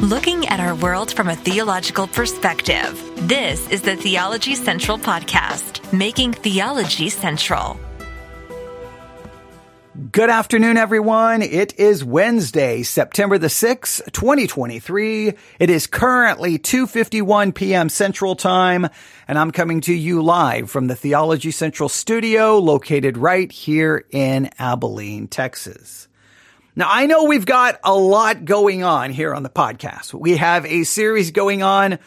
looking at our world from a theological perspective. This is the Theology Central Podcast, making theology central. Good afternoon, everyone. It is Wednesday, September the 6th, 2023. It is currently 2.51 p.m. Central Time, and I'm coming to you live from the Theology Central studio located right here in Abilene, Texas. Now, I know we've got a lot going on here on the podcast. We have a series going on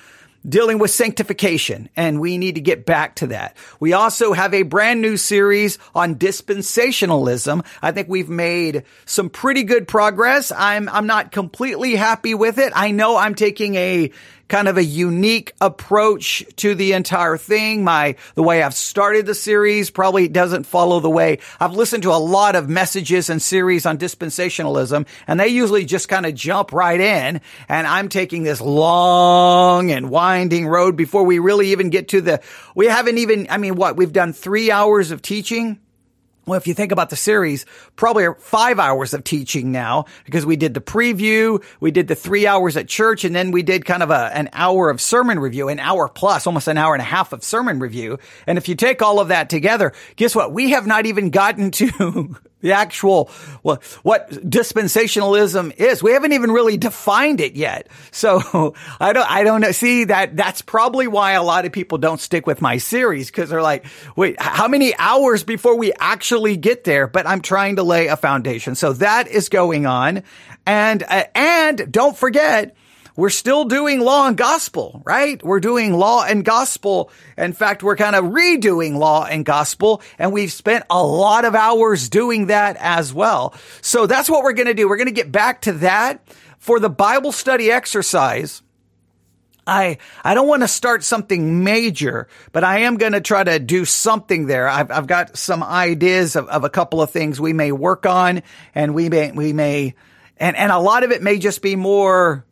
dealing with sanctification, and we need to get back to that. We also have a brand new series on dispensationalism. I think we've made some pretty good progress. I'm, I'm not completely happy with it. I know I'm taking a kind of a unique approach to the entire thing. My, the way I've started the series probably doesn't follow the way I've listened to a lot of messages and series on dispensationalism and they usually just kind of jump right in. And I'm taking this long and winding road before we really even get to the, we haven't even, I mean, what we've done three hours of teaching well, if you think about the series, probably five hours of teaching now because we did the preview, we did the three hours at church, and then we did kind of a, an hour of sermon review, an hour plus, almost an hour and a half of sermon review. And if you take all of that together, guess what? We have not even gotten to the actual what, what dispensationalism is. We haven't even really defined it yet. So I don't I don't know. See that that's probably why a lot of people don't stick with my series because they're like, wait, how many hours before we actually get there? But I'm trying to lay a foundation. So that is going on, and uh, and don't forget we're still doing law and gospel, right? We're doing law and gospel. In fact, we're kind of redoing law and gospel, and we've spent a lot of hours doing that as well. So that's what we're going to do. We're going to get back to that for the Bible study exercise. I, I don't want to start something major, but I am going to try to do something there. I've, I've got some ideas of, of a couple of things we may work on and we may, we may, and, and a lot of it may just be more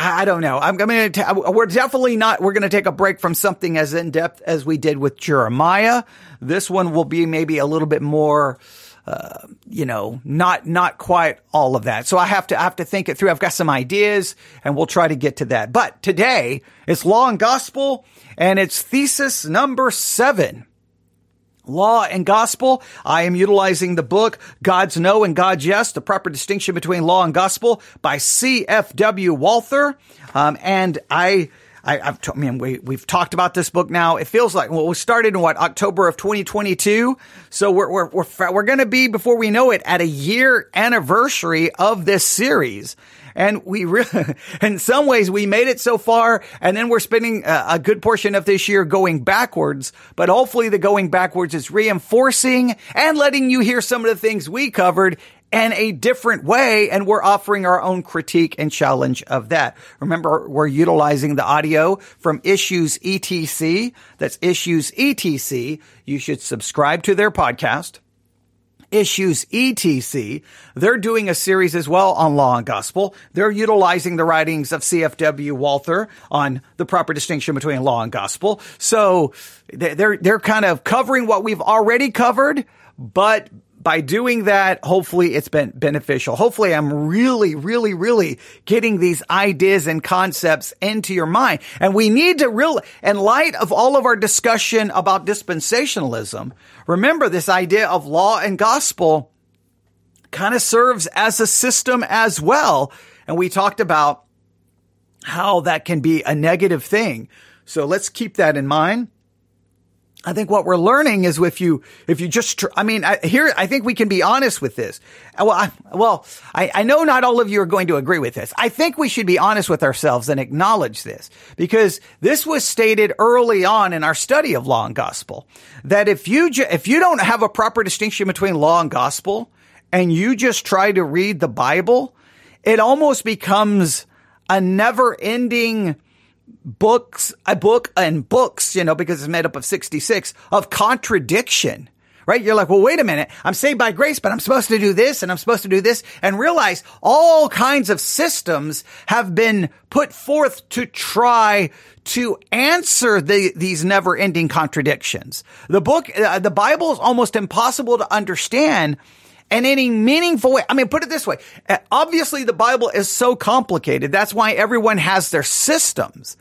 I don't know. I'm, going to, we're definitely not, we're going to take a break from something as in depth as we did with Jeremiah. This one will be maybe a little bit more, uh, you know, not, not quite all of that. So I have to, I have to think it through. I've got some ideas and we'll try to get to that. But today it's law and gospel and it's thesis number seven. Law and Gospel. I am utilizing the book God's No and God's Yes, the proper distinction between law and gospel by C.F.W. Walther. Um, and I, I, have t- I mean, we, we've talked about this book now. It feels like, well, we started in what, October of 2022. So we're, we're, we're, we're going to be, before we know it, at a year anniversary of this series. And we really, in some ways, we made it so far. And then we're spending a, a good portion of this year going backwards. But hopefully the going backwards is reinforcing and letting you hear some of the things we covered in a different way. And we're offering our own critique and challenge of that. Remember, we're utilizing the audio from Issues ETC. That's Issues ETC. You should subscribe to their podcast issues etc they're doing a series as well on law and gospel. They're utilizing the writings of cfw walther on the proper distinction between law and gospel. So they're they're kind of covering what we've already covered but by doing that, hopefully it's been beneficial. Hopefully I'm really, really, really getting these ideas and concepts into your mind. And we need to really, in light of all of our discussion about dispensationalism, remember this idea of law and gospel kind of serves as a system as well. And we talked about how that can be a negative thing. So let's keep that in mind. I think what we're learning is if you, if you just, tr- I mean, I, here, I think we can be honest with this. Well, I, well, I, I know not all of you are going to agree with this. I think we should be honest with ourselves and acknowledge this because this was stated early on in our study of law and gospel that if you, ju- if you don't have a proper distinction between law and gospel and you just try to read the Bible, it almost becomes a never ending, books, a book and books, you know, because it's made up of 66 of contradiction, right? You're like, well, wait a minute. I'm saved by grace, but I'm supposed to do this and I'm supposed to do this and realize all kinds of systems have been put forth to try to answer the, these never ending contradictions. The book, uh, the Bible is almost impossible to understand in any meaningful way. I mean, put it this way. Uh, obviously, the Bible is so complicated. That's why everyone has their systems.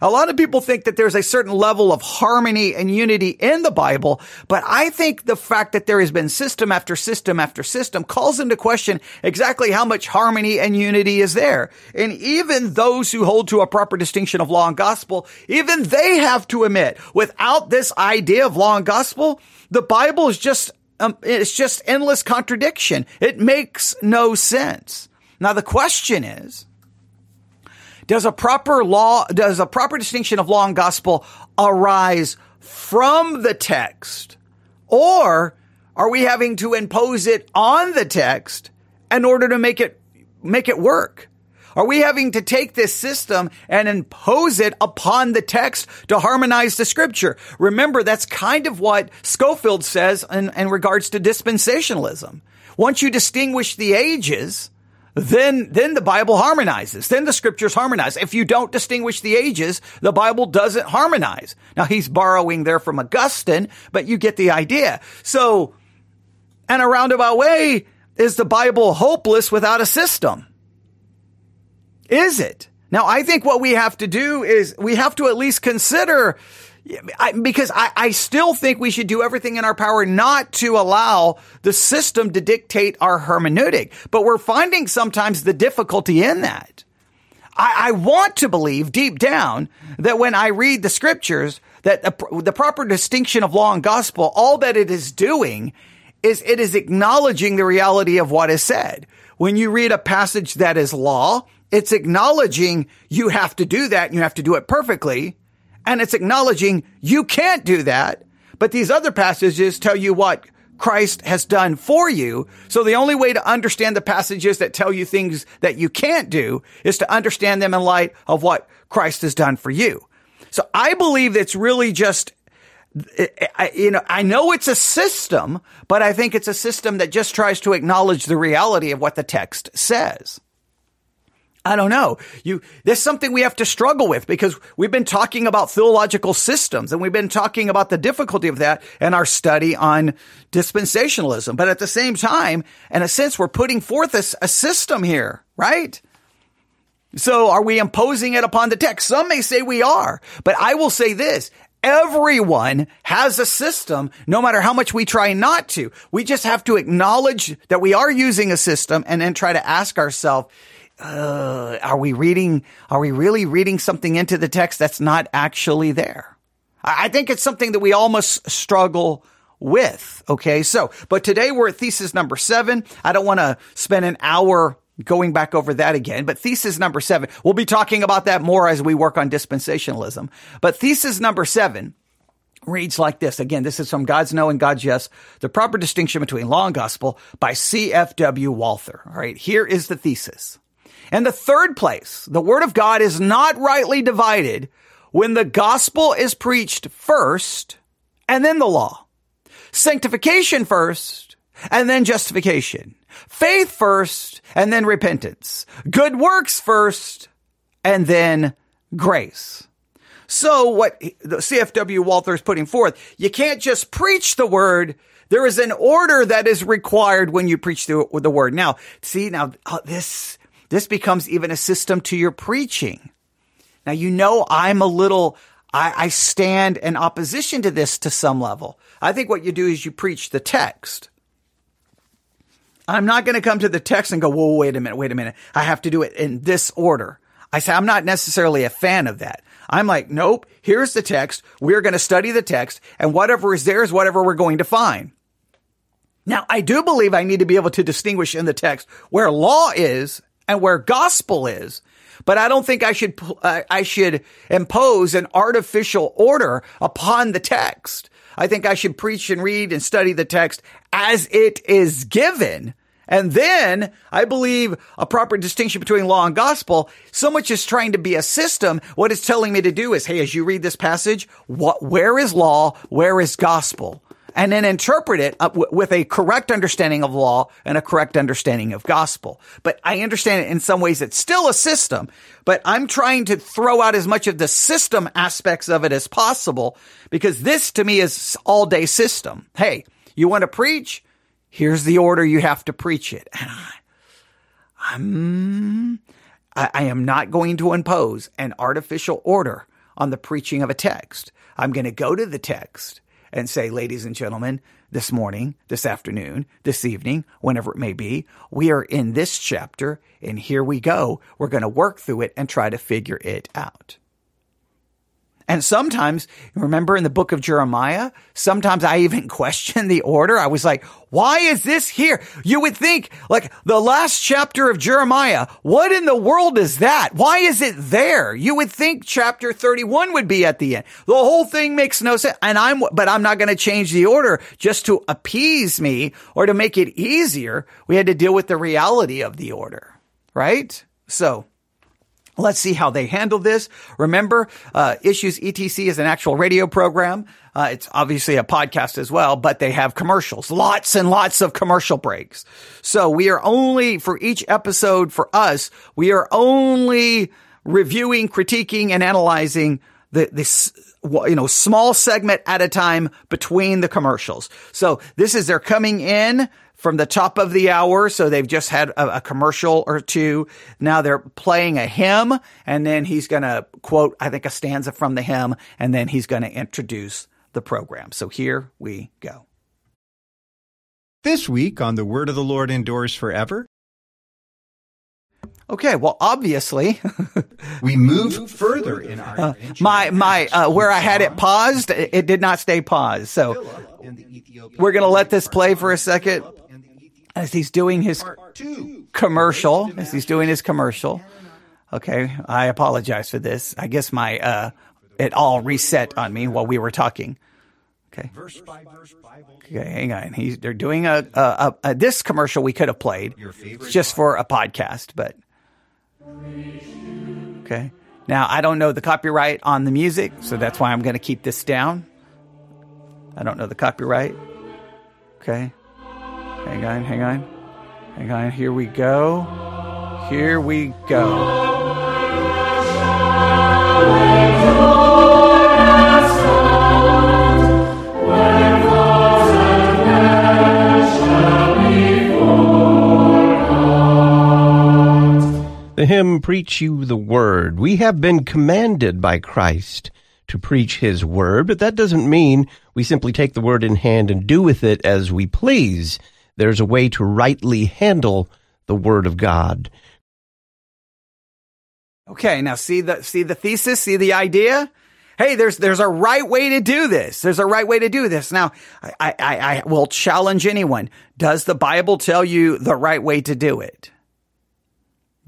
A lot of people think that there's a certain level of harmony and unity in the Bible, but I think the fact that there has been system after system after system calls into question exactly how much harmony and unity is there. And even those who hold to a proper distinction of law and gospel, even they have to admit, without this idea of law and gospel, the Bible is just um, it's just endless contradiction. It makes no sense. Now the question is, does a proper law, does a proper distinction of law and gospel arise from the text? Or are we having to impose it on the text in order to make it, make it work? Are we having to take this system and impose it upon the text to harmonize the scripture? Remember, that's kind of what Scofield says in, in regards to dispensationalism. Once you distinguish the ages, then, then the Bible harmonizes. Then the scriptures harmonize. If you don't distinguish the ages, the Bible doesn't harmonize. Now he's borrowing there from Augustine, but you get the idea. So, in a roundabout way, is the Bible hopeless without a system? Is it? Now, I think what we have to do is we have to at least consider I, because I, I still think we should do everything in our power not to allow the system to dictate our hermeneutic. But we're finding sometimes the difficulty in that. I, I want to believe deep down that when I read the scriptures, that the, the proper distinction of law and gospel, all that it is doing is it is acknowledging the reality of what is said. When you read a passage that is law, it's acknowledging you have to do that and you have to do it perfectly and it's acknowledging you can't do that. But these other passages tell you what Christ has done for you. So the only way to understand the passages that tell you things that you can't do is to understand them in light of what Christ has done for you. So I believe it's really just you know, I know it's a system, but I think it's a system that just tries to acknowledge the reality of what the text says. I don't know. You, there's something we have to struggle with because we've been talking about theological systems and we've been talking about the difficulty of that in our study on dispensationalism. But at the same time, in a sense, we're putting forth a, a system here, right? So are we imposing it upon the text? Some may say we are, but I will say this. Everyone has a system, no matter how much we try not to. We just have to acknowledge that we are using a system and then try to ask ourselves, uh, are we reading, are we really reading something into the text that's not actually there? I think it's something that we almost struggle with. Okay. So, but today we're at thesis number seven. I don't want to spend an hour going back over that again, but thesis number seven, we'll be talking about that more as we work on dispensationalism. But thesis number seven reads like this. Again, this is from God's No and God's Yes, the proper distinction between law and gospel by C.F.W. Walther. All right. Here is the thesis. And the third place, the word of God is not rightly divided when the gospel is preached first and then the law. Sanctification first and then justification. Faith first and then repentance. Good works first and then grace. So what the CFW Walther is putting forth, you can't just preach the word. There is an order that is required when you preach the, the word. Now, see, now uh, this, this becomes even a system to your preaching. Now, you know, I'm a little, I, I stand in opposition to this to some level. I think what you do is you preach the text. I'm not going to come to the text and go, whoa, wait a minute, wait a minute. I have to do it in this order. I say, I'm not necessarily a fan of that. I'm like, nope, here's the text. We're going to study the text and whatever is there is whatever we're going to find. Now, I do believe I need to be able to distinguish in the text where law is and where gospel is. But I don't think I should, uh, I should impose an artificial order upon the text. I think I should preach and read and study the text as it is given. And then I believe a proper distinction between law and gospel. So much is trying to be a system. What it's telling me to do is, hey, as you read this passage, what, where is law? Where is gospel? And then interpret it uh, with a correct understanding of law and a correct understanding of gospel. But I understand it in some ways it's still a system, but I'm trying to throw out as much of the system aspects of it as possible because this to me is all day system. Hey, you want to preach? here's the order you have to preach it. And I, I'm, I, I am not going to impose an artificial order on the preaching of a text. I'm going to go to the text and say, ladies and gentlemen, this morning, this afternoon, this evening, whenever it may be, we are in this chapter and here we go. We're going to work through it and try to figure it out. And sometimes, remember in the book of Jeremiah, sometimes I even questioned the order. I was like, why is this here? You would think, like, the last chapter of Jeremiah, what in the world is that? Why is it there? You would think chapter 31 would be at the end. The whole thing makes no sense. And I'm, but I'm not going to change the order just to appease me or to make it easier. We had to deal with the reality of the order, right? So, Let's see how they handle this. Remember, uh, Issues ETC is an actual radio program. Uh, it's obviously a podcast as well, but they have commercials, lots and lots of commercial breaks. So we are only, for each episode for us, we are only reviewing, critiquing, and analyzing the, this, you know, small segment at a time between the commercials. So this is, they're coming in from the top of the hour. So they've just had a, a commercial or two. Now they're playing a hymn and then he's going to quote, I think a stanza from the hymn and then he's going to introduce the program. So here we go. This week on The Word of the Lord Endures Forever. Okay, well, obviously, we move further in our uh, my my uh, where I had it paused, it did not stay paused. So we're gonna let this play for a second as he's doing his commercial, as he's doing his commercial. Okay, I apologize for this. I guess my uh, it all reset on me while we were talking. Okay. Okay, hang on. He's they're doing a, a, a, a this commercial we could have played just for a podcast, but okay. Now I don't know the copyright on the music, so that's why I'm going to keep this down. I don't know the copyright. Okay. Hang on, hang on. Hang on. Here we go. Here we go. The hymn Preach You the Word. We have been commanded by Christ to preach His Word, but that doesn't mean we simply take the Word in hand and do with it as we please there's a way to rightly handle the Word of God. Okay, now see the see the thesis, see the idea. Hey, there's there's a right way to do this. There's a right way to do this. Now, I, I, I will challenge anyone. Does the Bible tell you the right way to do it?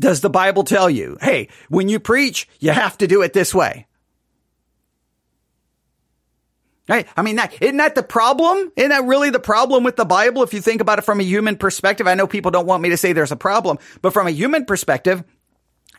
Does the Bible tell you, hey, when you preach, you have to do it this way? Right? I mean, that, isn't that the problem? Isn't that really the problem with the Bible? If you think about it from a human perspective, I know people don't want me to say there's a problem, but from a human perspective,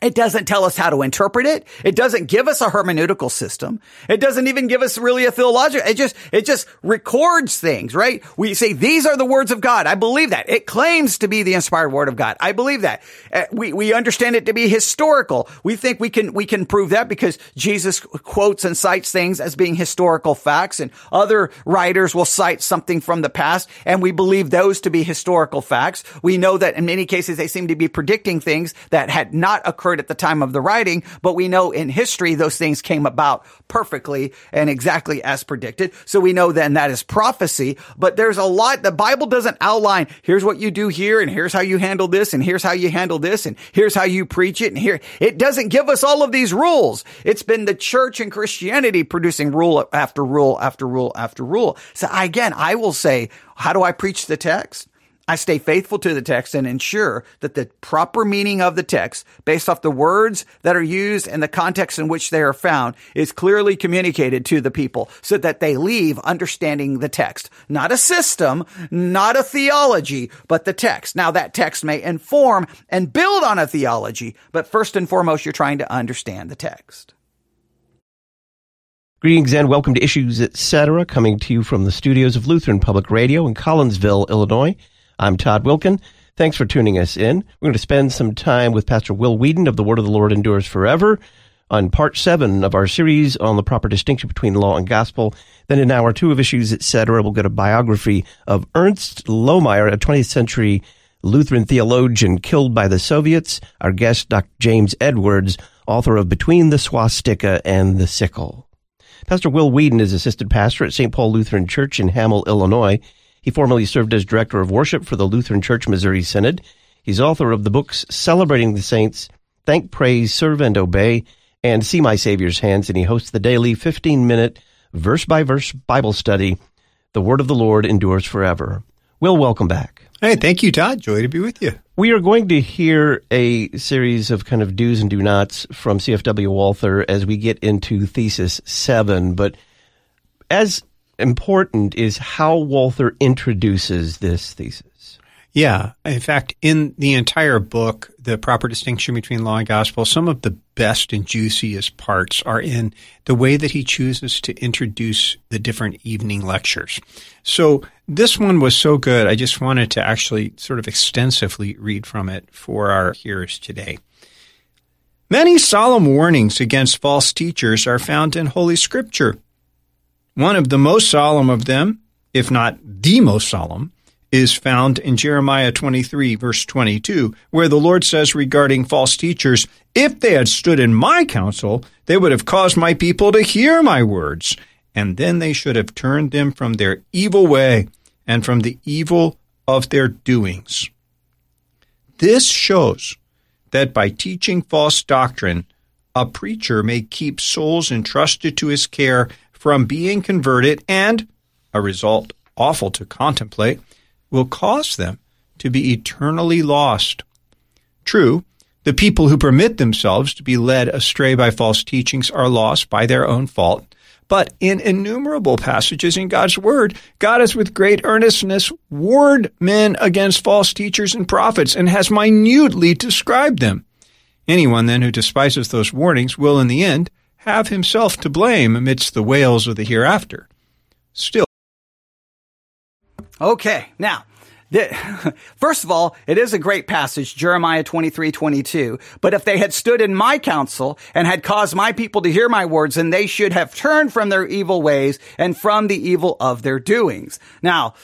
it doesn't tell us how to interpret it. It doesn't give us a hermeneutical system. It doesn't even give us really a theological. It just, it just records things, right? We say, these are the words of God. I believe that. It claims to be the inspired word of God. I believe that. Uh, we, we understand it to be historical. We think we can, we can prove that because Jesus quotes and cites things as being historical facts and other writers will cite something from the past and we believe those to be historical facts. We know that in many cases they seem to be predicting things that had not occurred occurred at the time of the writing, but we know in history those things came about perfectly and exactly as predicted. So we know then that is prophecy, but there's a lot, the Bible doesn't outline, here's what you do here and here's how you handle this and here's how you handle this and here's how you preach it and here, it doesn't give us all of these rules. It's been the church and Christianity producing rule after rule after rule after rule. So again, I will say, how do I preach the text? I stay faithful to the text and ensure that the proper meaning of the text, based off the words that are used and the context in which they are found, is clearly communicated to the people so that they leave understanding the text. Not a system, not a theology, but the text. Now that text may inform and build on a theology, but first and foremost, you're trying to understand the text. Greetings and welcome to Issues Etc., coming to you from the studios of Lutheran Public Radio in Collinsville, Illinois. I'm Todd Wilken. Thanks for tuning us in. We're going to spend some time with Pastor Will Weedon of the Word of the Lord Endures Forever. on part seven of our series on the proper distinction between law and gospel. Then in hour two of Issues, etc., we'll get a biography of Ernst Lohmeyer, a 20th century Lutheran theologian killed by the Soviets. Our guest, Dr. James Edwards, author of Between the Swastika and the Sickle. Pastor Will Weedon is assistant pastor at St. Paul Lutheran Church in Hamel, Illinois. He formerly served as director of worship for the Lutheran Church Missouri Synod. He's author of the books Celebrating the Saints, Thank, Praise, Serve, and Obey, and See My Savior's Hands, and he hosts the daily 15 minute verse by verse Bible study. The Word of the Lord endures forever. Will, welcome back. Hey, thank you, Todd. Joy to be with you. We are going to hear a series of kind of do's and do nots from CFW Walther as we get into Thesis 7. But as important is how Walther introduces this thesis. Yeah. In fact, in the entire book, The Proper Distinction Between Law and Gospel, some of the best and juiciest parts are in the way that he chooses to introduce the different evening lectures. So this one was so good, I just wanted to actually sort of extensively read from it for our hearers today. Many solemn warnings against false teachers are found in Holy Scripture. One of the most solemn of them, if not the most solemn, is found in Jeremiah 23, verse 22, where the Lord says regarding false teachers, If they had stood in my counsel, they would have caused my people to hear my words, and then they should have turned them from their evil way and from the evil of their doings. This shows that by teaching false doctrine, a preacher may keep souls entrusted to his care from being converted and, a result awful to contemplate, will cause them to be eternally lost. True, the people who permit themselves to be led astray by false teachings are lost by their own fault. But in innumerable passages in God's Word, God has with great earnestness warned men against false teachers and prophets and has minutely described them. Anyone then who despises those warnings will, in the end, have himself to blame amidst the wails of the hereafter. Still, Okay, now, first of all, it is a great passage, Jeremiah 23, 22. But if they had stood in my counsel and had caused my people to hear my words, then they should have turned from their evil ways and from the evil of their doings. Now,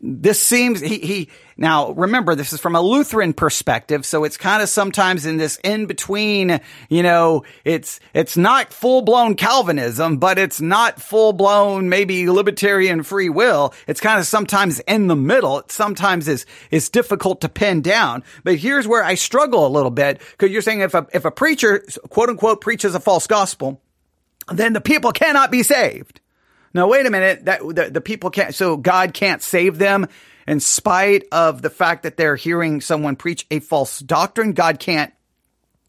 this seems he he now remember this is from a Lutheran perspective, so it's kind of sometimes in this in between, you know, it's it's not full blown Calvinism, but it's not full blown maybe libertarian free will. It's kind of sometimes in the middle. It sometimes is is difficult to pin down. But here's where I struggle a little bit because you're saying if a if a preacher quote unquote preaches a false gospel, then the people cannot be saved. Now, wait a minute. That the, the people can't. So God can't save them in spite of the fact that they're hearing someone preach a false doctrine. God can't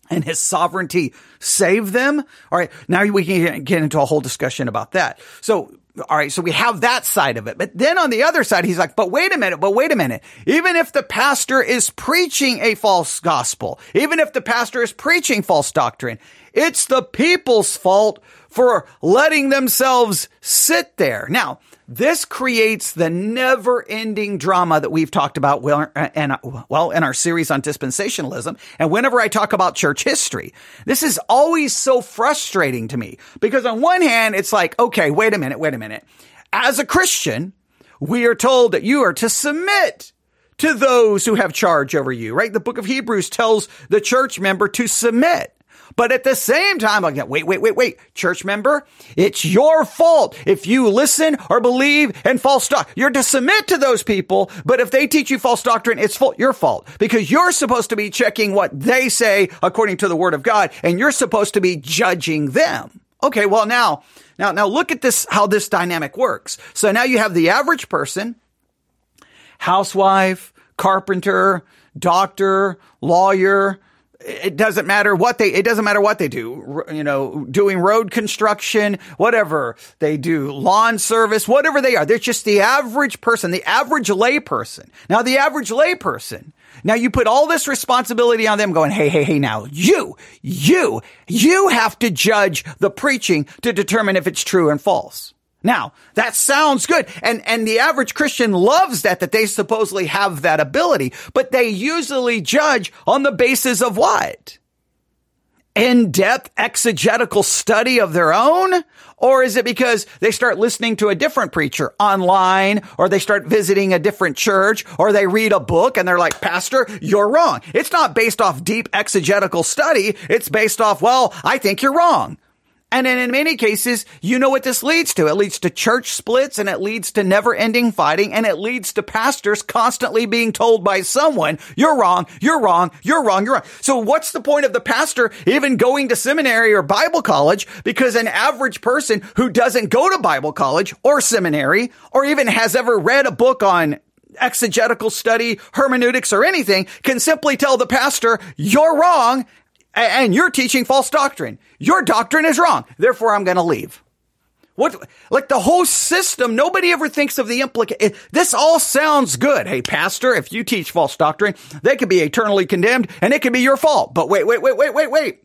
and his sovereignty save them. All right. Now we can get into a whole discussion about that. So, all right. So we have that side of it. But then on the other side, he's like, but wait a minute, but wait a minute. Even if the pastor is preaching a false gospel, even if the pastor is preaching false doctrine, it's the people's fault for letting themselves sit there. Now, this creates the never ending drama that we've talked about well, uh, and, well, in our series on dispensationalism. And whenever I talk about church history, this is always so frustrating to me because on one hand, it's like, okay, wait a minute, wait a minute. As a Christian, we are told that you are to submit to those who have charge over you, right? The book of Hebrews tells the church member to submit. But at the same time, I'm like, wait, wait, wait, wait, church member, it's your fault if you listen or believe in false doctrine. You're to submit to those people, but if they teach you false doctrine, it's your fault because you're supposed to be checking what they say according to the word of God, and you're supposed to be judging them. Okay, well now, now, now look at this, how this dynamic works. So now you have the average person, housewife, carpenter, doctor, lawyer, it doesn't matter what they it doesn't matter what they do you know doing road construction whatever they do lawn service whatever they are they're just the average person the average lay person now the average lay person now you put all this responsibility on them going hey hey hey now you you you have to judge the preaching to determine if it's true and false now, that sounds good. And, and the average Christian loves that, that they supposedly have that ability, but they usually judge on the basis of what? in-depth exegetical study of their own? Or is it because they start listening to a different preacher online or they start visiting a different church or they read a book and they're like, Pastor, you're wrong. It's not based off deep exegetical study. It's based off, well, I think you're wrong. And then in many cases, you know what this leads to. It leads to church splits and it leads to never ending fighting and it leads to pastors constantly being told by someone, you're wrong, you're wrong, you're wrong, you're wrong. So what's the point of the pastor even going to seminary or Bible college? Because an average person who doesn't go to Bible college or seminary or even has ever read a book on exegetical study, hermeneutics, or anything can simply tell the pastor, you're wrong and you're teaching false doctrine. Your doctrine is wrong. Therefore, I'm going to leave. What, like the whole system, nobody ever thinks of the implication. This all sounds good. Hey, pastor, if you teach false doctrine, they could be eternally condemned and it could be your fault. But wait, wait, wait, wait, wait, wait.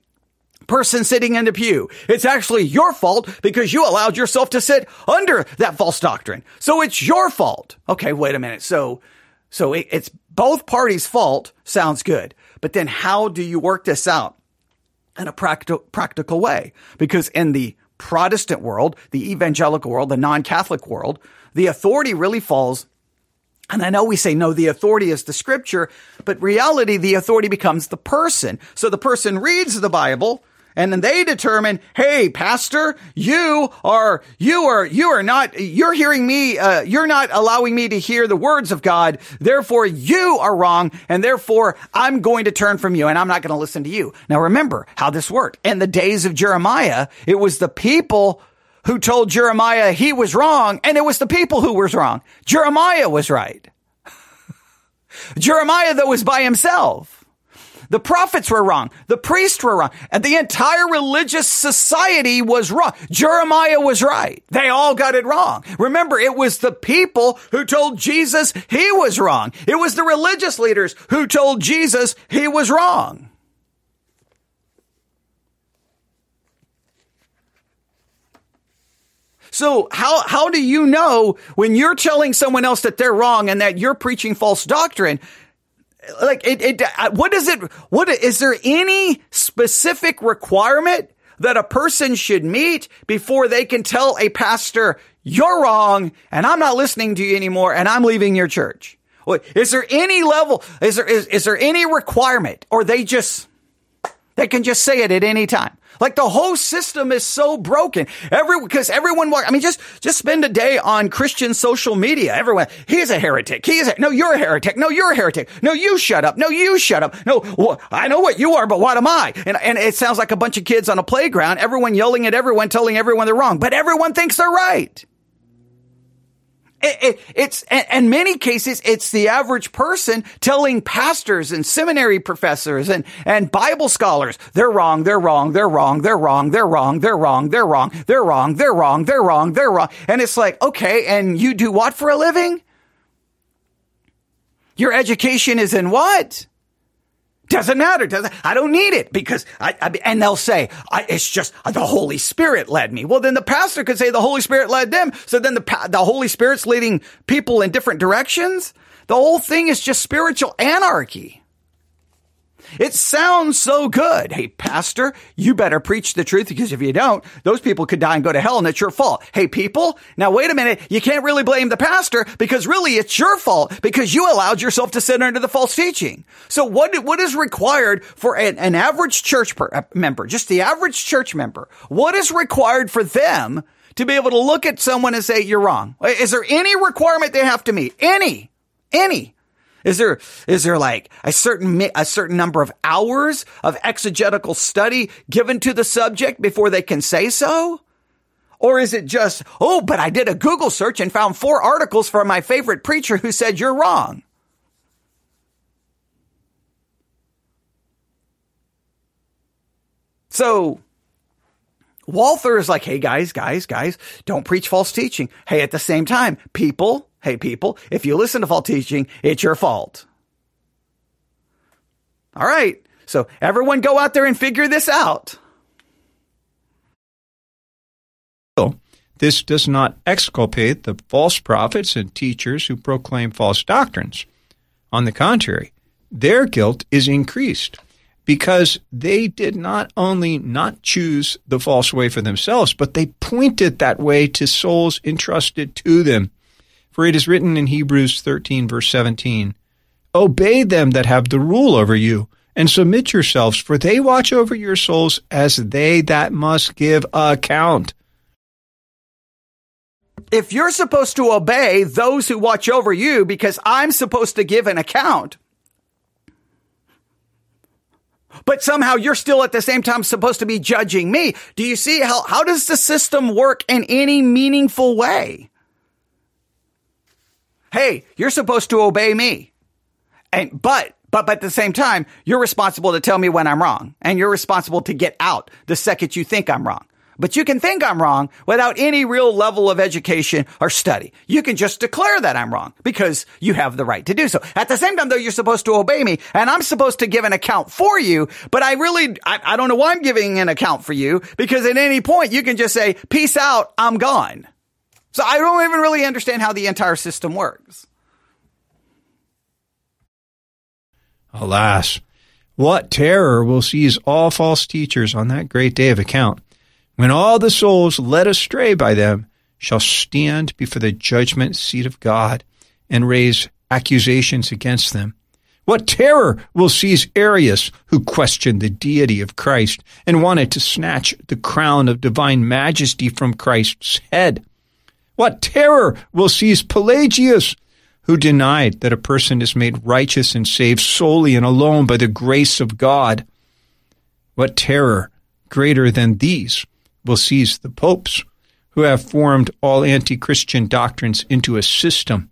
Person sitting in the pew. It's actually your fault because you allowed yourself to sit under that false doctrine. So it's your fault. Okay, wait a minute. So, so it, it's both parties' fault. Sounds good. But then how do you work this out? in a practical, practical way. Because in the Protestant world, the evangelical world, the non-Catholic world, the authority really falls and I know we say, no, the authority is the scripture, but reality, the authority becomes the person. So the person reads the Bible, and then they determine, hey, pastor, you are, you are, you are not, you're hearing me, uh, you're not allowing me to hear the words of God. Therefore, you are wrong. And therefore, I'm going to turn from you and I'm not going to listen to you. Now remember how this worked. In the days of Jeremiah, it was the people who told Jeremiah he was wrong and it was the people who was wrong. Jeremiah was right. Jeremiah, though, was by himself. The prophets were wrong. The priests were wrong. And the entire religious society was wrong. Jeremiah was right. They all got it wrong. Remember, it was the people who told Jesus he was wrong. It was the religious leaders who told Jesus he was wrong. So how, how do you know when you're telling someone else that they're wrong and that you're preaching false doctrine? Like it, it uh, what is it what is there any specific requirement that a person should meet before they can tell a pastor you're wrong and I'm not listening to you anymore and I'm leaving your church is there any level is there is, is there any requirement or they just they can just say it at any time like the whole system is so broken. Every, because everyone, I mean, just, just spend a day on Christian social media. Everyone, he's a heretic. He's a, no, you're a heretic. No, you're a heretic. No, you shut up. No, you shut up. No, I know what you are, but what am I? And, and it sounds like a bunch of kids on a playground, everyone yelling at everyone, telling everyone they're wrong, but everyone thinks they're right. It, it, it's, in many cases, it's the average person telling pastors and seminary professors and, and Bible scholars, they're wrong, they're wrong, they're wrong, they're wrong, they're wrong, they're wrong, they're wrong, they're wrong, they're wrong, they're wrong, they're wrong. And it's like, okay, and you do what for a living? Your education is in what? Doesn't matter. Doesn't, I don't need it because I, I and they'll say, it's just the Holy Spirit led me. Well, then the pastor could say the Holy Spirit led them. So then the, the Holy Spirit's leading people in different directions. The whole thing is just spiritual anarchy. It sounds so good. Hey, pastor, you better preach the truth because if you don't, those people could die and go to hell and it's your fault. Hey, people, now wait a minute. You can't really blame the pastor because really it's your fault because you allowed yourself to sit under the false teaching. So what, what is required for an, an average church per, uh, member, just the average church member? What is required for them to be able to look at someone and say, you're wrong? Is there any requirement they have to meet? Any? Any? Is there, is there like a certain, a certain number of hours of exegetical study given to the subject before they can say so? Or is it just, oh, but I did a Google search and found four articles from my favorite preacher who said you're wrong? So Walther is like, hey guys, guys, guys, don't preach false teaching. Hey, at the same time, people, hey people, if you listen to false teaching, it's your fault. All right. So everyone go out there and figure this out. This does not exculpate the false prophets and teachers who proclaim false doctrines. On the contrary, their guilt is increased because they did not only not choose the false way for themselves, but they pointed that way to souls entrusted to them. For it is written in Hebrews 13, verse 17, Obey them that have the rule over you, and submit yourselves, for they watch over your souls as they that must give account. If you're supposed to obey those who watch over you because I'm supposed to give an account, but somehow you're still at the same time supposed to be judging me. Do you see how, how does the system work in any meaningful way? Hey, you're supposed to obey me. And, but, but, but at the same time, you're responsible to tell me when I'm wrong and you're responsible to get out the second you think I'm wrong. But you can think I'm wrong without any real level of education or study. You can just declare that I'm wrong because you have the right to do so. At the same time, though, you're supposed to obey me and I'm supposed to give an account for you, but I really, I, I don't know why I'm giving an account for you because at any point you can just say, peace out, I'm gone. So I don't even really understand how the entire system works. Alas, what terror will seize all false teachers on that great day of account when all the souls led astray by them shall stand before the judgment seat of God and raise accusations against them. What terror will seize Arius, who questioned the deity of Christ and wanted to snatch the crown of divine majesty from Christ's head? What terror will seize Pelagius, who denied that a person is made righteous and saved solely and alone by the grace of God? What terror greater than these will seize the popes, who have formed all anti Christian doctrines into a system.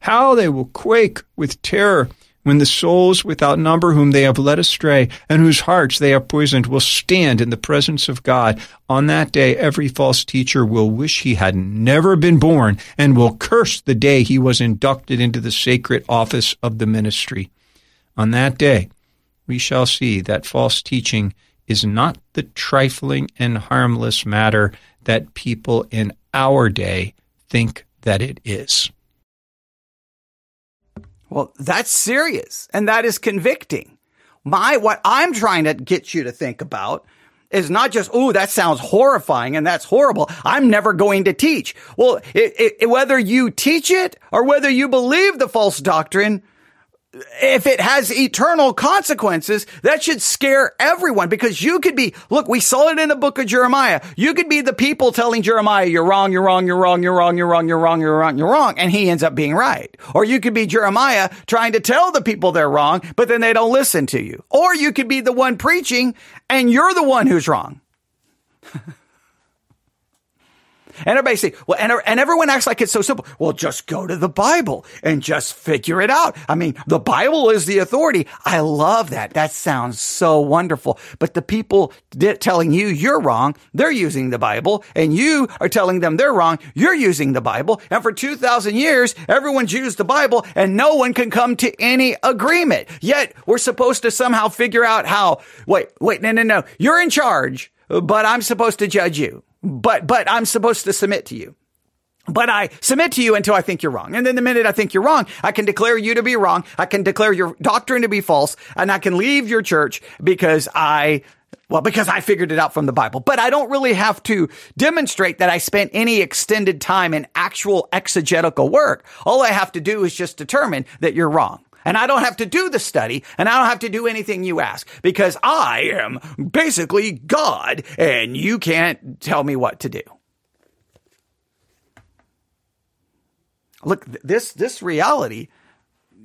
How they will quake with terror when the souls without number whom they have led astray and whose hearts they have poisoned will stand in the presence of God. On that day, every false teacher will wish he had never been born and will curse the day he was inducted into the sacred office of the ministry. On that day, we shall see that false teaching is not the trifling and harmless matter that people in our day think that it is. Well, that's serious and that is convicting. My, what I'm trying to get you to think about is not just, oh, that sounds horrifying and that's horrible. I'm never going to teach. Well, it, it, whether you teach it or whether you believe the false doctrine, if it has eternal consequences, that should scare everyone because you could be, look, we saw it in the book of Jeremiah. You could be the people telling Jeremiah, you're wrong, you're wrong, you're wrong, you're wrong, you're wrong, you're wrong, you're wrong, you're wrong. And he ends up being right. Or you could be Jeremiah trying to tell the people they're wrong, but then they don't listen to you. Or you could be the one preaching and you're the one who's wrong. And everybody say, well, and, and everyone acts like it's so simple. Well, just go to the Bible and just figure it out. I mean, the Bible is the authority. I love that. That sounds so wonderful. But the people telling you you're wrong, they're using the Bible and you are telling them they're wrong. You're using the Bible. And for 2000 years, everyone's used the Bible and no one can come to any agreement. Yet we're supposed to somehow figure out how, wait, wait, no, no, no. You're in charge, but I'm supposed to judge you but, but I'm supposed to submit to you. But I submit to you until I think you're wrong. And then the minute I think you're wrong, I can declare you to be wrong. I can declare your doctrine to be false and I can leave your church because I well, because I figured it out from the Bible, but I don't really have to demonstrate that I spent any extended time in actual exegetical work. All I have to do is just determine that you're wrong. And I don't have to do the study and I don't have to do anything you ask because I am basically God and you can't tell me what to do. Look, this, this reality,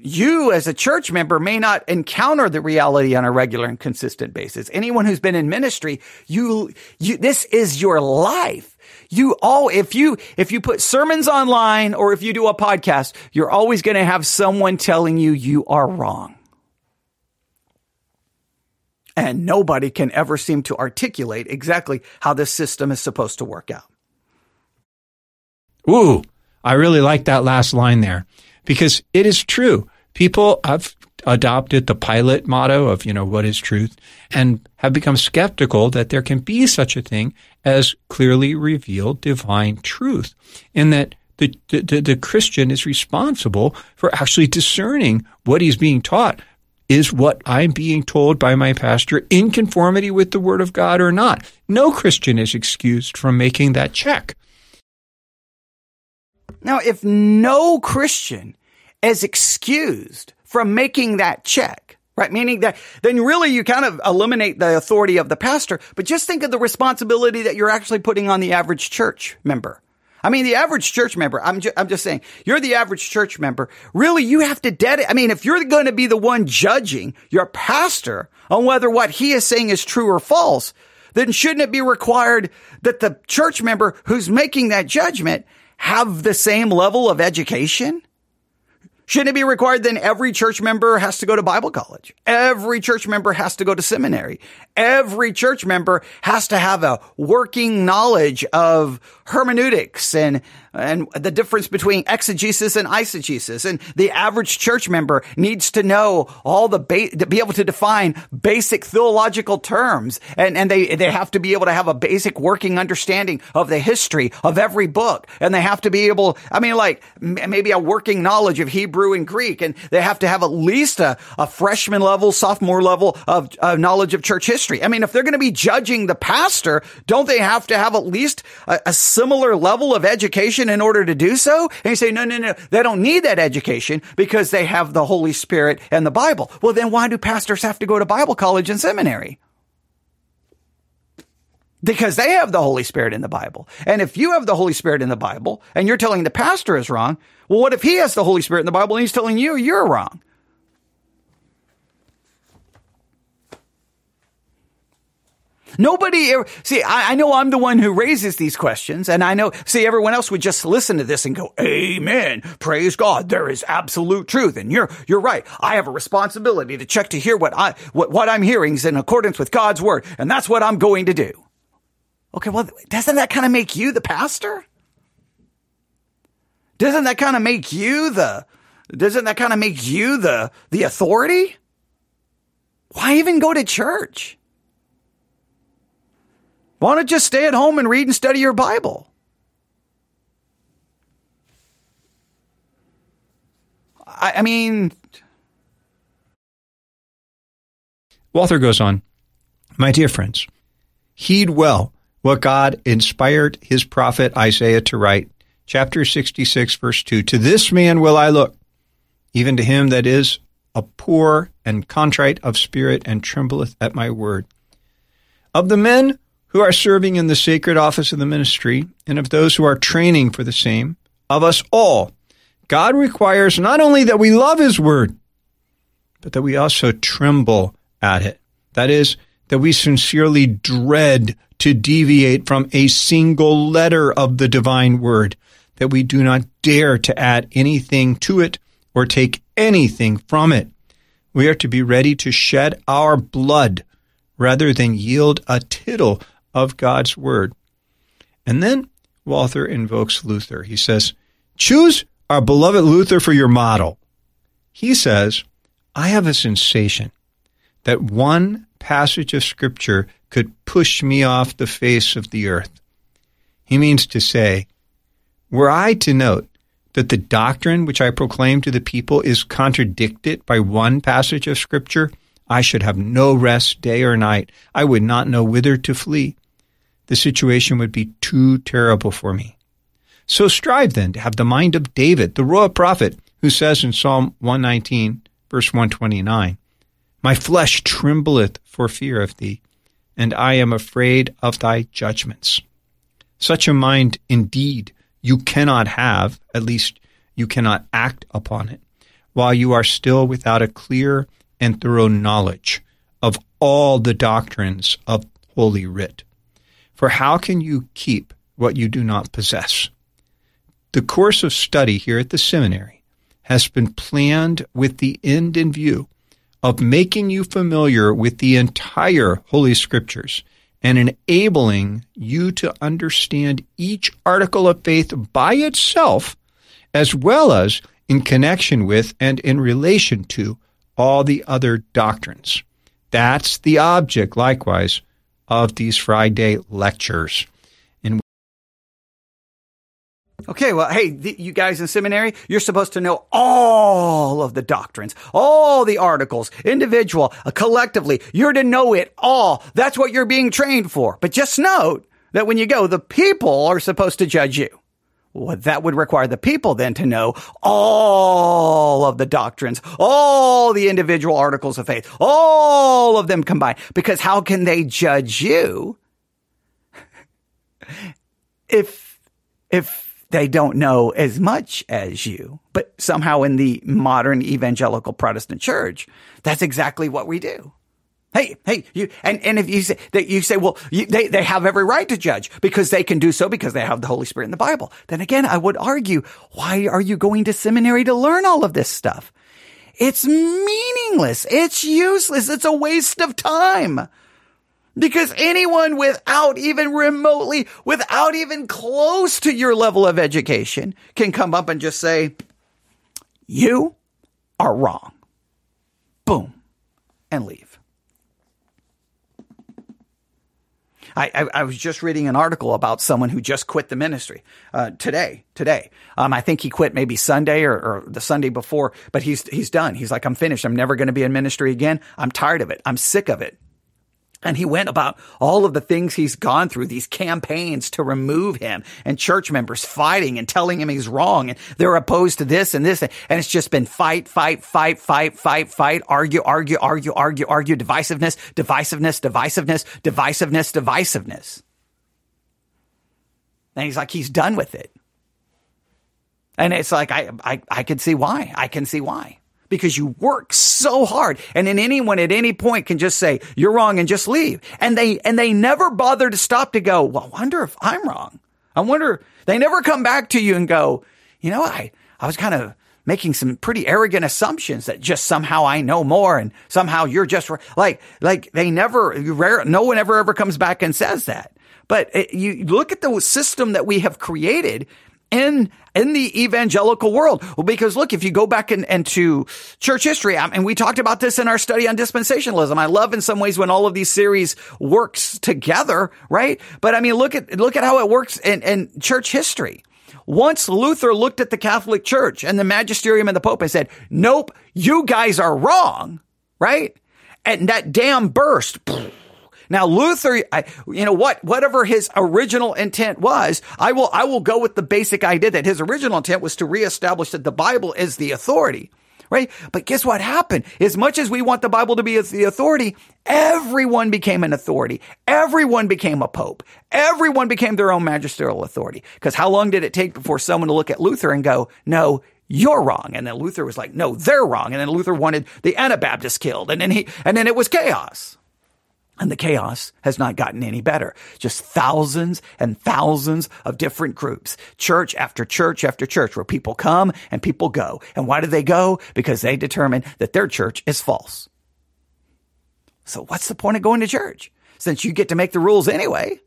you as a church member may not encounter the reality on a regular and consistent basis. Anyone who's been in ministry, you, you, this is your life. You all, if you, if you put sermons online or if you do a podcast, you're always going to have someone telling you you are wrong. And nobody can ever seem to articulate exactly how this system is supposed to work out. Ooh, I really like that last line there because it is true. People have adopted the Pilate motto of, you know, what is truth and have become skeptical that there can be such a thing as clearly revealed divine truth in that the, the, the Christian is responsible for actually discerning what he's being taught is what I'm being told by my pastor in conformity with the Word of God or not? No Christian is excused from making that check. Now, if no Christian is excused from making that check, right? Meaning that then really you kind of eliminate the authority of the pastor, but just think of the responsibility that you're actually putting on the average church member. I mean, the average church member, I'm, ju- I'm just saying, you're the average church member. Really, you have to dedicate. I mean, if you're going to be the one judging your pastor on whether what he is saying is true or false, then shouldn't it be required that the church member who's making that judgment have the same level of education? Shouldn't it be required then every church member has to go to Bible college? Every church member has to go to seminary. Every church member has to have a working knowledge of hermeneutics and and the difference between exegesis and eisegesis. And the average church member needs to know all the ba- to be able to define basic theological terms. And, and they, they have to be able to have a basic working understanding of the history of every book. And they have to be able, I mean, like maybe a working knowledge of Hebrew and Greek. And they have to have at least a, a freshman level, sophomore level of uh, knowledge of church history. I mean, if they're going to be judging the pastor, don't they have to have at least a, a similar level of education in order to do so? And you say, no, no, no, they don't need that education because they have the Holy Spirit and the Bible. Well, then why do pastors have to go to Bible college and seminary? Because they have the Holy Spirit in the Bible. And if you have the Holy Spirit in the Bible and you're telling the pastor is wrong, well, what if he has the Holy Spirit in the Bible and he's telling you you're wrong? Nobody ever, see, I, I, know I'm the one who raises these questions and I know, see, everyone else would just listen to this and go, amen. Praise God. There is absolute truth. And you're, you're right. I have a responsibility to check to hear what I, what, what I'm hearing is in accordance with God's word. And that's what I'm going to do. Okay. Well, doesn't that kind of make you the pastor? Doesn't that kind of make you the, doesn't that kind of make you the, the authority? Why even go to church? Why not just stay at home and read and study your Bible? I, I mean, Walther goes on, My dear friends, heed well what God inspired his prophet Isaiah to write. Chapter 66, verse 2 To this man will I look, even to him that is a poor and contrite of spirit and trembleth at my word. Of the men who are serving in the sacred office of the ministry and of those who are training for the same, of us all, God requires not only that we love His Word, but that we also tremble at it. That is, that we sincerely dread to deviate from a single letter of the divine word, that we do not dare to add anything to it or take anything from it. We are to be ready to shed our blood rather than yield a tittle of God's Word. And then Walther invokes Luther. He says, Choose our beloved Luther for your model. He says, I have a sensation that one passage of Scripture could push me off the face of the earth. He means to say, were I to note that the doctrine which I proclaim to the people is contradicted by one passage of Scripture, I should have no rest day or night. I would not know whither to flee the situation would be too terrible for me. So strive then to have the mind of David, the royal prophet, who says in Psalm 119, verse 129, My flesh trembleth for fear of thee, and I am afraid of thy judgments. Such a mind indeed you cannot have, at least you cannot act upon it, while you are still without a clear and thorough knowledge of all the doctrines of Holy Writ. For how can you keep what you do not possess? The course of study here at the seminary has been planned with the end in view of making you familiar with the entire Holy Scriptures and enabling you to understand each article of faith by itself, as well as in connection with and in relation to all the other doctrines. That's the object, likewise, of these Friday lectures. Okay, well, hey, th- you guys in seminary, you're supposed to know all of the doctrines, all the articles, individual, uh, collectively. You're to know it all. That's what you're being trained for. But just note that when you go, the people are supposed to judge you. Well, that would require the people then to know all of the doctrines, all the individual articles of faith, all of them combined. Because how can they judge you if, if they don't know as much as you. But somehow in the modern evangelical Protestant church, that's exactly what we do. Hey, hey, you, and, and if you say that you say, well, you, they, they have every right to judge because they can do so because they have the Holy Spirit in the Bible. Then again, I would argue, why are you going to seminary to learn all of this stuff? It's meaningless. It's useless. It's a waste of time. Because anyone without even remotely, without even close to your level of education can come up and just say, you are wrong. Boom. And leave. I, I, I, was just reading an article about someone who just quit the ministry uh, today. Today, um, I think he quit maybe Sunday or, or, the Sunday before, but he's he's done. He's like, I'm finished. I'm never going to be in ministry again. I'm tired of it. I'm sick of it. And he went about all of the things he's gone through, these campaigns to remove him and church members fighting and telling him he's wrong and they're opposed to this and this. And it's just been fight, fight, fight, fight, fight, fight, argue, argue, argue, argue, argue, divisiveness, divisiveness, divisiveness, divisiveness, divisiveness. And he's like, he's done with it. And it's like, I, I, I can see why. I can see why because you work so hard. And then anyone at any point can just say, you're wrong and just leave. And they, and they never bother to stop to go, well, I wonder if I'm wrong. I wonder, they never come back to you and go, you know, I, I was kind of making some pretty arrogant assumptions that just somehow I know more and somehow you're just like, like they never, rare, no one ever, ever comes back and says that. But it, you look at the system that we have created in in the evangelical world. Well, because look, if you go back in, into church history, um, and we talked about this in our study on dispensationalism. I love in some ways when all of these series works together, right? But I mean, look at look at how it works in, in church history. Once Luther looked at the Catholic Church and the magisterium and the Pope and said, "Nope, you guys are wrong," right? And that dam burst. Now Luther, I, you know what, whatever his original intent was, I will, I will go with the basic idea that his original intent was to reestablish that the Bible is the authority. Right? But guess what happened? As much as we want the Bible to be the authority, everyone became an authority. Everyone became a pope. Everyone became their own magisterial authority. Because how long did it take before someone to look at Luther and go, no, you're wrong. And then Luther was like, no, they're wrong. And then Luther wanted the Anabaptists killed. And then he, and then it was chaos. And the chaos has not gotten any better. Just thousands and thousands of different groups, church after church after church, where people come and people go. And why do they go? Because they determine that their church is false. So what's the point of going to church? Since you get to make the rules anyway.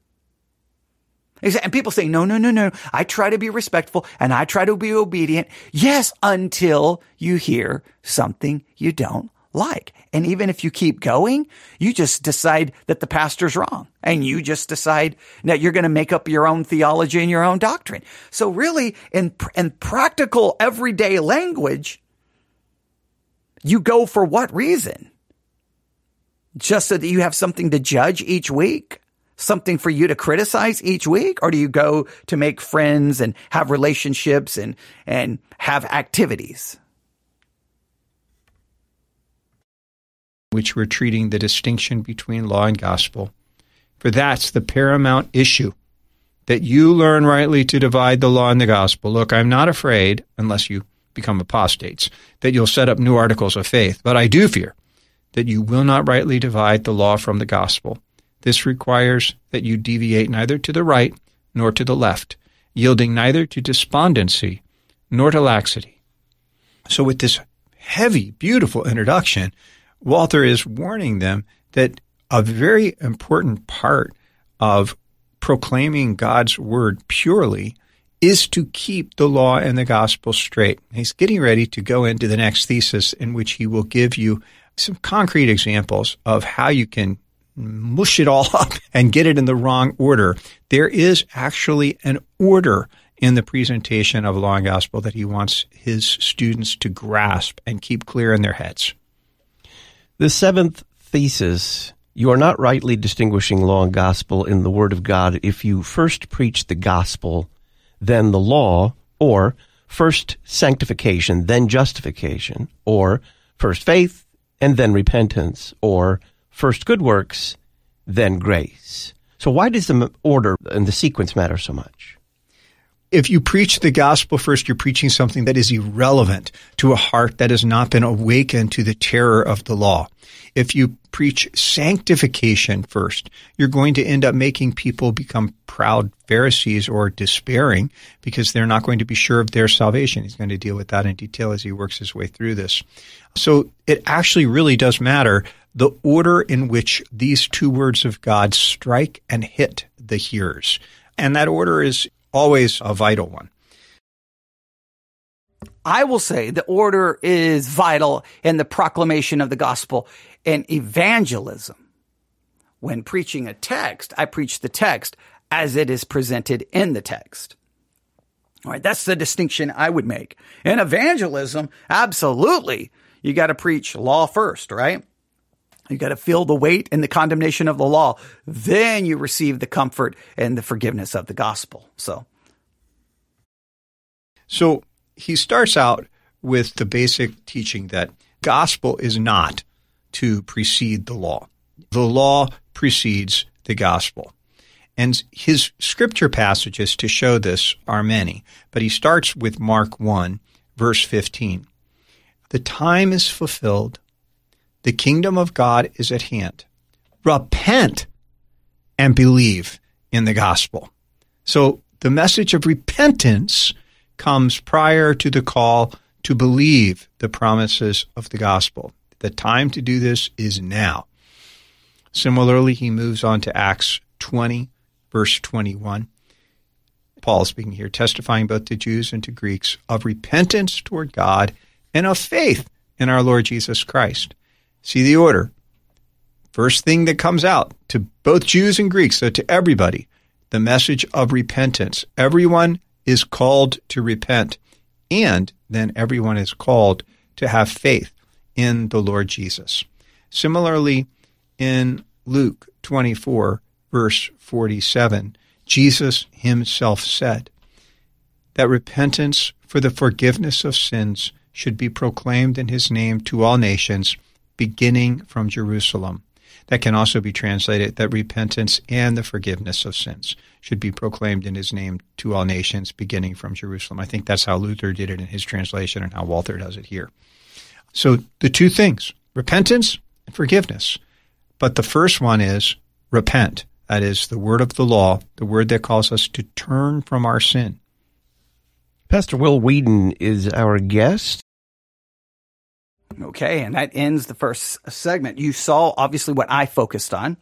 And people say, no, no, no, no. I try to be respectful and I try to be obedient. Yes, until you hear something you don't like. And even if you keep going, you just decide that the pastor's wrong and you just decide that you're going to make up your own theology and your own doctrine. So really in, in practical everyday language, you go for what reason? Just so that you have something to judge each week? Something for you to criticize each week? Or do you go to make friends and have relationships and, and have activities? Which we're treating the distinction between law and gospel. For that's the paramount issue that you learn rightly to divide the law and the gospel. Look, I'm not afraid, unless you become apostates, that you'll set up new articles of faith, but I do fear that you will not rightly divide the law from the gospel. This requires that you deviate neither to the right nor to the left, yielding neither to despondency nor to laxity. So, with this heavy, beautiful introduction, Walther is warning them that a very important part of proclaiming God's word purely is to keep the law and the gospel straight. He's getting ready to go into the next thesis in which he will give you some concrete examples of how you can mush it all up and get it in the wrong order. There is actually an order in the presentation of law and gospel that he wants his students to grasp and keep clear in their heads. The seventh thesis you are not rightly distinguishing law and gospel in the Word of God if you first preach the gospel, then the law, or first sanctification, then justification, or first faith, and then repentance, or first good works, then grace. So, why does the order and the sequence matter so much? If you preach the gospel first, you're preaching something that is irrelevant to a heart that has not been awakened to the terror of the law. If you preach sanctification first, you're going to end up making people become proud Pharisees or despairing because they're not going to be sure of their salvation. He's going to deal with that in detail as he works his way through this. So it actually really does matter the order in which these two words of God strike and hit the hearers. And that order is always a vital one. I will say the order is vital in the proclamation of the gospel and evangelism. When preaching a text, I preach the text as it is presented in the text. All right, that's the distinction I would make. In evangelism, absolutely, you got to preach law first, right? You got to feel the weight and the condemnation of the law. Then you receive the comfort and the forgiveness of the gospel. So, so he starts out with the basic teaching that gospel is not to precede the law. The law precedes the gospel. And his scripture passages to show this are many, but he starts with Mark 1, verse 15. The time is fulfilled the kingdom of God is at hand. Repent and believe in the gospel. So the message of repentance comes prior to the call to believe the promises of the gospel. The time to do this is now. Similarly, he moves on to Acts 20, verse 21. Paul speaking here, testifying both to Jews and to Greeks of repentance toward God and of faith in our Lord Jesus Christ. See the order. First thing that comes out to both Jews and Greeks, so to everybody, the message of repentance. Everyone is called to repent, and then everyone is called to have faith in the Lord Jesus. Similarly, in Luke 24, verse 47, Jesus himself said that repentance for the forgiveness of sins should be proclaimed in his name to all nations beginning from Jerusalem. That can also be translated that repentance and the forgiveness of sins should be proclaimed in his name to all nations, beginning from Jerusalem. I think that's how Luther did it in his translation and how Walther does it here. So the two things, repentance and forgiveness. But the first one is repent. That is the word of the law, the word that calls us to turn from our sin. Pastor Will Weedon is our guest. Okay, and that ends the first segment. You saw obviously what I focused on,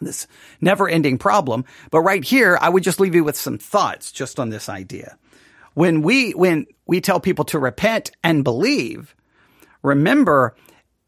this never ending problem. But right here, I would just leave you with some thoughts just on this idea. When we, when we tell people to repent and believe, remember,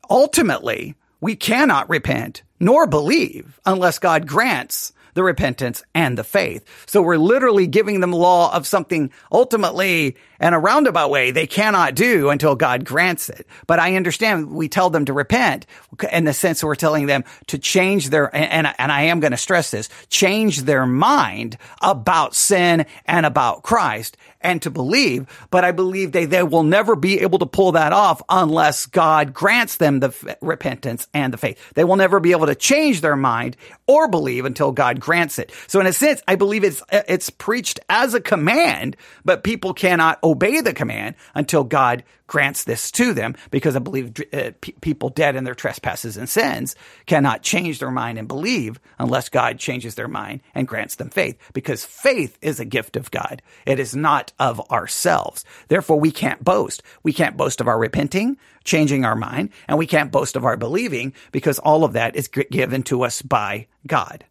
ultimately, we cannot repent nor believe unless God grants the repentance and the faith. So we're literally giving them law of something ultimately in a roundabout way they cannot do until God grants it. But I understand we tell them to repent in the sense we're telling them to change their, and, and I am going to stress this, change their mind about sin and about Christ and to believe. But I believe they, they will never be able to pull that off unless God grants them the f- repentance and the faith. They will never be able to change their mind or believe until God grants it. So in a sense, I believe it's, it's preached as a command, but people cannot obey the command until God grants this to them because I believe uh, p- people dead in their trespasses and sins cannot change their mind and believe unless God changes their mind and grants them faith because faith is a gift of God. It is not of ourselves. Therefore, we can't boast. We can't boast of our repenting, changing our mind, and we can't boast of our believing because all of that is given to us by God.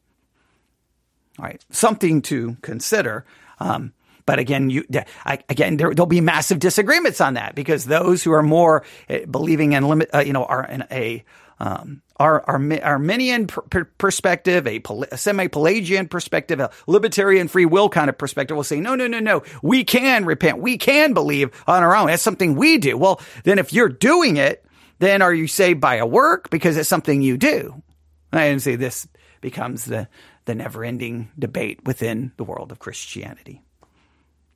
All right, something to consider. Um, but again, you again there, will be massive disagreements on that because those who are more eh, believing in limit, uh, you know, are in a um, our, our Arminian per- perspective, a, a semi-Pelagian perspective, a libertarian free will kind of perspective will say, no, no, no, no, we can repent. We can believe on our own. That's something we do. Well, then if you're doing it, then are you saved by a work because it's something you do? And see, this becomes the, the never ending debate within the world of Christianity.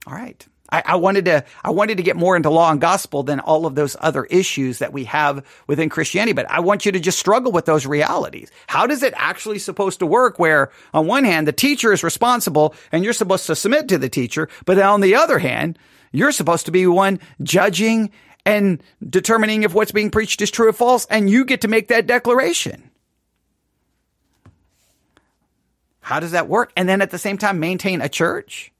All right. I, I, wanted to I wanted to get more into law and gospel than all of those other issues that we have within Christianity. But I want you to just struggle with those realities. How does it actually supposed to work? Where on one hand the teacher is responsible and you're supposed to submit to the teacher, but on the other hand you're supposed to be one judging and determining if what's being preached is true or false, and you get to make that declaration. How does that work? And then at the same time maintain a church.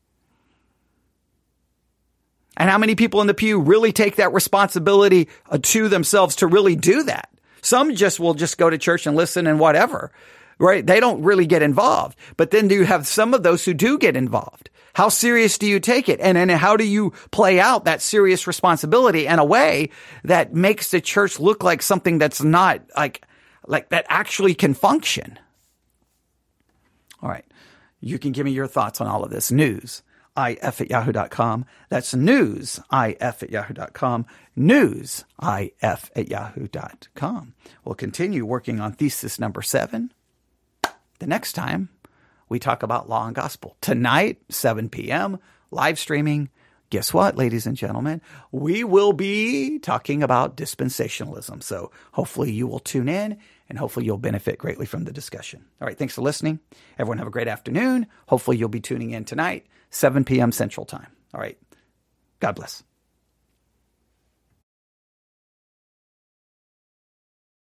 And how many people in the pew really take that responsibility uh, to themselves to really do that? Some just will just go to church and listen and whatever, right? They don't really get involved. But then do you have some of those who do get involved? How serious do you take it? And then how do you play out that serious responsibility in a way that makes the church look like something that's not like, like that actually can function? You can give me your thoughts on all of this news if at yahoo.com. That's news, if at yahoo.com. News, if at yahoo.com. We'll continue working on thesis number seven the next time we talk about law and gospel. Tonight, 7 p.m., live streaming. Guess what, ladies and gentlemen? We will be talking about dispensationalism. So hopefully you will tune in and hopefully you'll benefit greatly from the discussion. All right, thanks for listening. Everyone have a great afternoon. Hopefully you'll be tuning in tonight. 7 p.m. Central Time. All right. God bless.